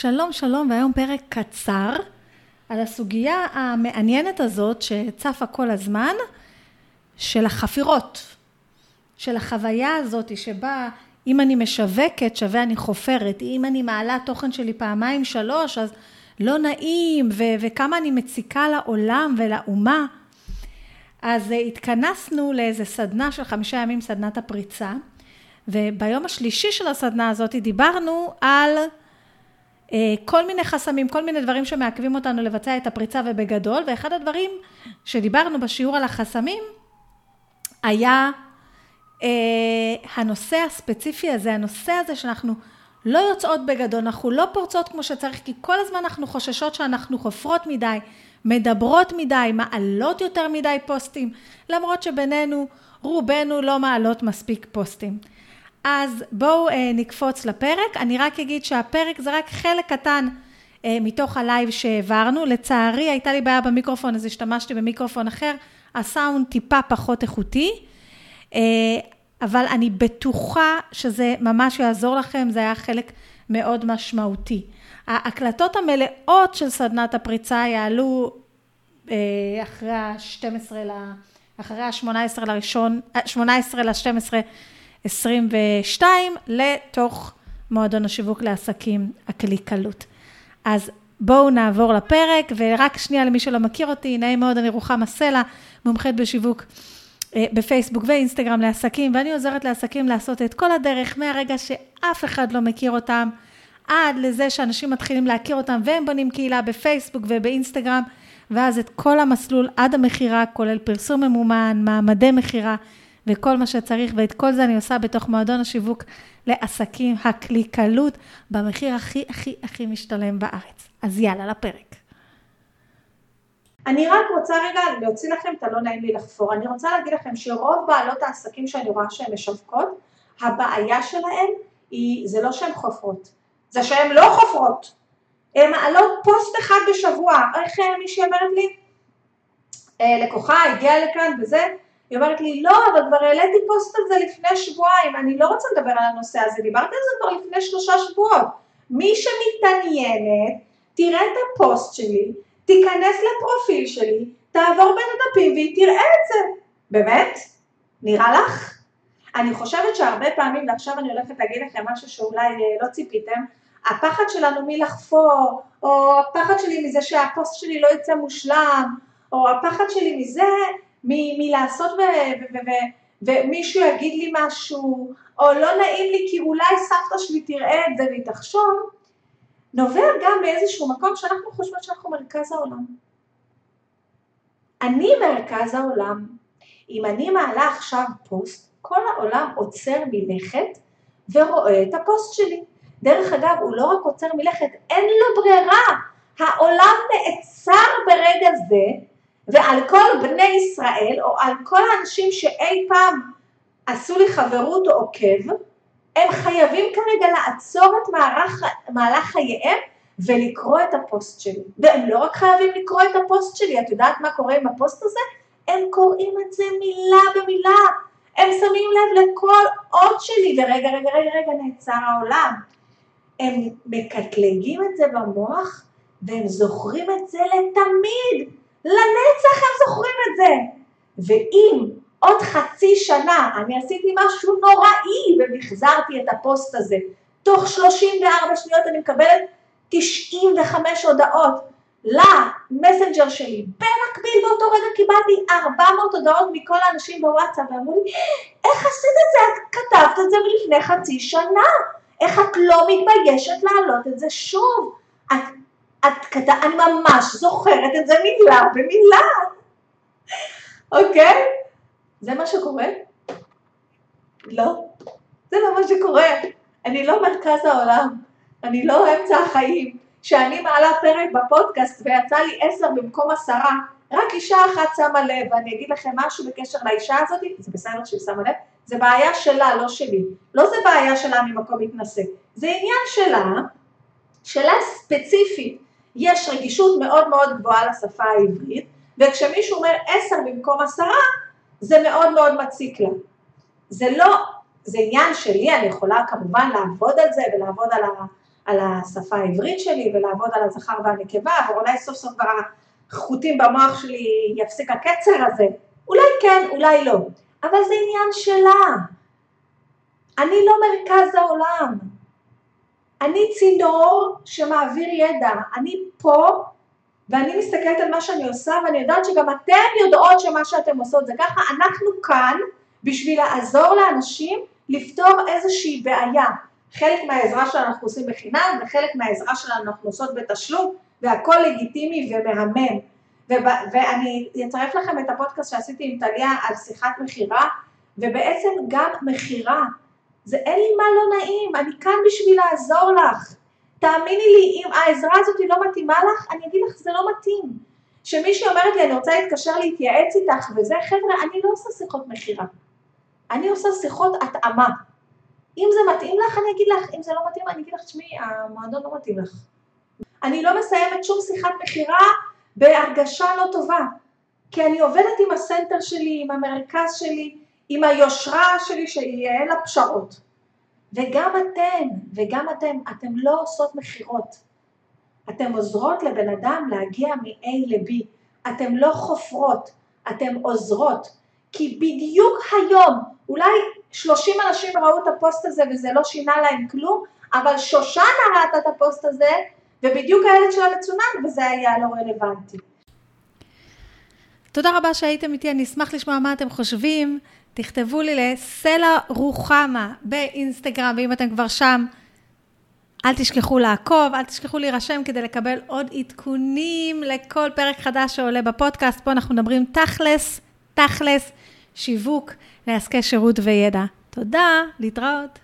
שלום שלום, והיום פרק קצר על הסוגיה המעניינת הזאת שצפה כל הזמן של החפירות, של החוויה הזאת שבה אם אני משווקת שווה אני חופרת, אם אני מעלה תוכן שלי פעמיים שלוש אז לא נעים ו- וכמה אני מציקה לעולם ולאומה. אז התכנסנו לאיזה סדנה של חמישה ימים, סדנת הפריצה, וביום השלישי של הסדנה הזאת דיברנו על כל מיני חסמים, כל מיני דברים שמעכבים אותנו לבצע את הפריצה ובגדול, ואחד הדברים שדיברנו בשיעור על החסמים היה אה, הנושא הספציפי הזה, הנושא הזה שאנחנו לא יוצאות בגדול, אנחנו לא פורצות כמו שצריך, כי כל הזמן אנחנו חוששות שאנחנו חופרות מדי, מדברות מדי, מעלות יותר מדי פוסטים, למרות שבינינו רובנו לא מעלות מספיק פוסטים. אז בואו אה, נקפוץ לפרק, אני רק אגיד שהפרק זה רק חלק קטן אה, מתוך ה live שהעברנו, לצערי הייתה לי בעיה במיקרופון אז השתמשתי במיקרופון אחר, הסאונד טיפה פחות איכותי, אה, אבל אני בטוחה שזה ממש יעזור לכם, זה היה חלק מאוד משמעותי. ההקלטות המלאות של סדנת הפריצה יעלו אה, אחרי ה-12 ל... אחרי ה-18 לראשון, 18 ל-12 22 לתוך מועדון השיווק לעסקים הקליקלות. אז בואו נעבור לפרק, ורק שנייה למי שלא מכיר אותי, נעים מאוד, אני רוחמה סלע, מומחית בשיווק אה, בפייסבוק ואינסטגרם לעסקים, ואני עוזרת לעסקים לעשות את כל הדרך מהרגע שאף אחד לא מכיר אותם, עד לזה שאנשים מתחילים להכיר אותם והם בונים קהילה בפייסבוק ובאינסטגרם, ואז את כל המסלול עד המכירה, כולל פרסום ממומן, מעמדי מכירה, וכל מה שצריך, ואת כל זה אני עושה בתוך מועדון השיווק לעסקים, הקליקלות, במחיר הכי הכי הכי משתלם בארץ. אז יאללה, לפרק. אני רק רוצה רגע להוציא לכם את הלא נעים לי לחפור. אני רוצה להגיד לכם שרוב בעלות העסקים שאני רואה שהן משווקות, הבעיה שלהן היא, זה לא שהן חופרות, זה שהן לא חופרות. הן מעלות פוסט אחד בשבוע. איך מישהי אומרת לי? אה, לקוחה הגיעה לכאן וזה, היא אומרת לי, לא, אבל כבר העליתי פוסט על זה לפני שבועיים, אני לא רוצה לדבר על הנושא הזה, דיברתי על זה כבר לפני שלושה שבועות. מי שמתעניינת, תראה את הפוסט שלי, תיכנס לפרופיל שלי, תעבור בין הדפים והיא תראה את זה. באמת? נראה לך? אני חושבת שהרבה פעמים, ועכשיו אני הולכת להגיד לכם משהו שאולי אה, לא ציפיתם, הפחד שלנו מלחפור, או הפחד שלי מזה שהפוסט שלי לא יצא מושלם, או הפחד שלי מזה מלעשות ומישהו יגיד לי משהו, או לא נעים לי כי אולי סבתא שלי תראה את זה והיא תחשוב, נובע גם מאיזשהו מקום שאנחנו חושבות שאנחנו מרכז העולם. אני מרכז העולם. אם אני מעלה עכשיו פוסט, כל העולם עוצר מלכת ורואה את הפוסט שלי. דרך אגב, הוא לא רק עוצר מלכת, אין לו ברירה. העולם נעצר ברגע זה ועל כל בני ישראל, או על כל האנשים שאי פעם עשו לי חברות או עוקב, הם חייבים כרגע לעצור את מהלך, מהלך חייהם ולקרוא את הפוסט שלי. והם לא רק חייבים לקרוא את הפוסט שלי, את יודעת מה קורה עם הפוסט הזה? הם קוראים את זה מילה במילה. הם שמים לב לכל אות שלי, ורגע, רגע, רגע, רגע, נעצר העולם. הם מקטלגים את זה במוח, והם זוכרים את זה לתמיד. לנצח הם זוכרים את זה. ואם עוד חצי שנה אני עשיתי משהו נוראי ומחזרתי את הפוסט הזה, תוך 34 שניות אני מקבלת 95 הודעות למסנג'ר שלי, במקביל באותו רגע קיבלתי 400 הודעות מכל האנשים בוואטסאפ ואמרו לי, איך עשית את זה? את כתבת את זה מלפני חצי שנה, איך את לא מתביישת להעלות את זה שוב? את את כתב, אני ממש זוכרת את זה מילה במילה, אוקיי? זה מה שקורה? לא, זה לא מה שקורה. אני לא מרכז העולם, אני לא אמצע החיים. כשאני מעלה פרק בפודקאסט ויצא לי עשר במקום עשרה, רק אישה אחת שמה לב, ואני אגיד לכם משהו בקשר לאישה הזאת, זה בסדר שהיא שמה לב, זה בעיה שלה, לא שלי. לא זה בעיה שלה ממקום מתנשא, זה עניין שלה, שלה ספציפית. יש רגישות מאוד מאוד גבוהה לשפה העברית, וכשמישהו אומר עשר במקום עשרה, זה מאוד מאוד מציק לה. זה לא, זה עניין שלי, אני יכולה כמובן לעבוד על זה ולעבוד על, ה, על השפה העברית שלי ולעבוד על הזכר והנקבה, ואולי סוף סוף כבר החוטים במוח שלי יפסיק הקצר הזה. אולי כן, אולי לא. אבל זה עניין שלה. אני לא מרכז העולם. אני צינור שמעביר ידע. אני פה ואני מסתכלת על מה שאני עושה ואני יודעת שגם אתן יודעות שמה שאתן עושות זה ככה. אנחנו כאן בשביל לעזור לאנשים לפתור איזושהי בעיה. חלק מהעזרה שלנו אנחנו עושים בחינם וחלק מהעזרה שלנו אנחנו עושות בתשלום והכל לגיטימי ומהמם. ואני אצרף לכם את הפודקאסט שעשיתי עם טליה על שיחת מכירה ובעצם גם מכירה זה אין לי מה לא נעים, אני כאן בשביל לעזור לך. תאמיני לי, אם העזרה הזאת לא מתאימה לך, אני אגיד לך, זה לא מתאים. שמישהי אומרת לי, אני רוצה להתקשר להתייעץ איתך וזה, חבר'ה, אני לא עושה שיחות מכירה. אני עושה שיחות התאמה. אם זה מתאים לך, אני אגיד לך, אם זה לא מתאים, אני אגיד לך, תשמעי, המועדון לא מתאים לך. אני לא מסיימת שום שיחת מכירה בהרגשה לא טובה, כי אני עובדת עם הסנטר שלי, עם המרכז שלי, עם היושרה שלי שיהיה לה פשרות. וגם אתן, וגם אתם, אתם לא עושות מכירות. אתן עוזרות לבן אדם להגיע מ-A ל-B. אתן לא חופרות, אתן עוזרות. כי בדיוק היום, אולי 30 אנשים ראו את הפוסט הזה וזה לא שינה להם כלום, אבל שושנה ראתה את הפוסט הזה, ובדיוק הילד שלה מצונן וזה היה לא רלוונטי. תודה רבה שהייתם איתי, אני אשמח לשמוע מה אתם חושבים. תכתבו לי לסלע רוחמה באינסטגרם, ואם אתם כבר שם, אל תשכחו לעקוב, אל תשכחו להירשם כדי לקבל עוד עדכונים לכל פרק חדש שעולה בפודקאסט. פה אנחנו מדברים תכלס, תכלס, שיווק לעסקי שירות וידע. תודה, להתראות.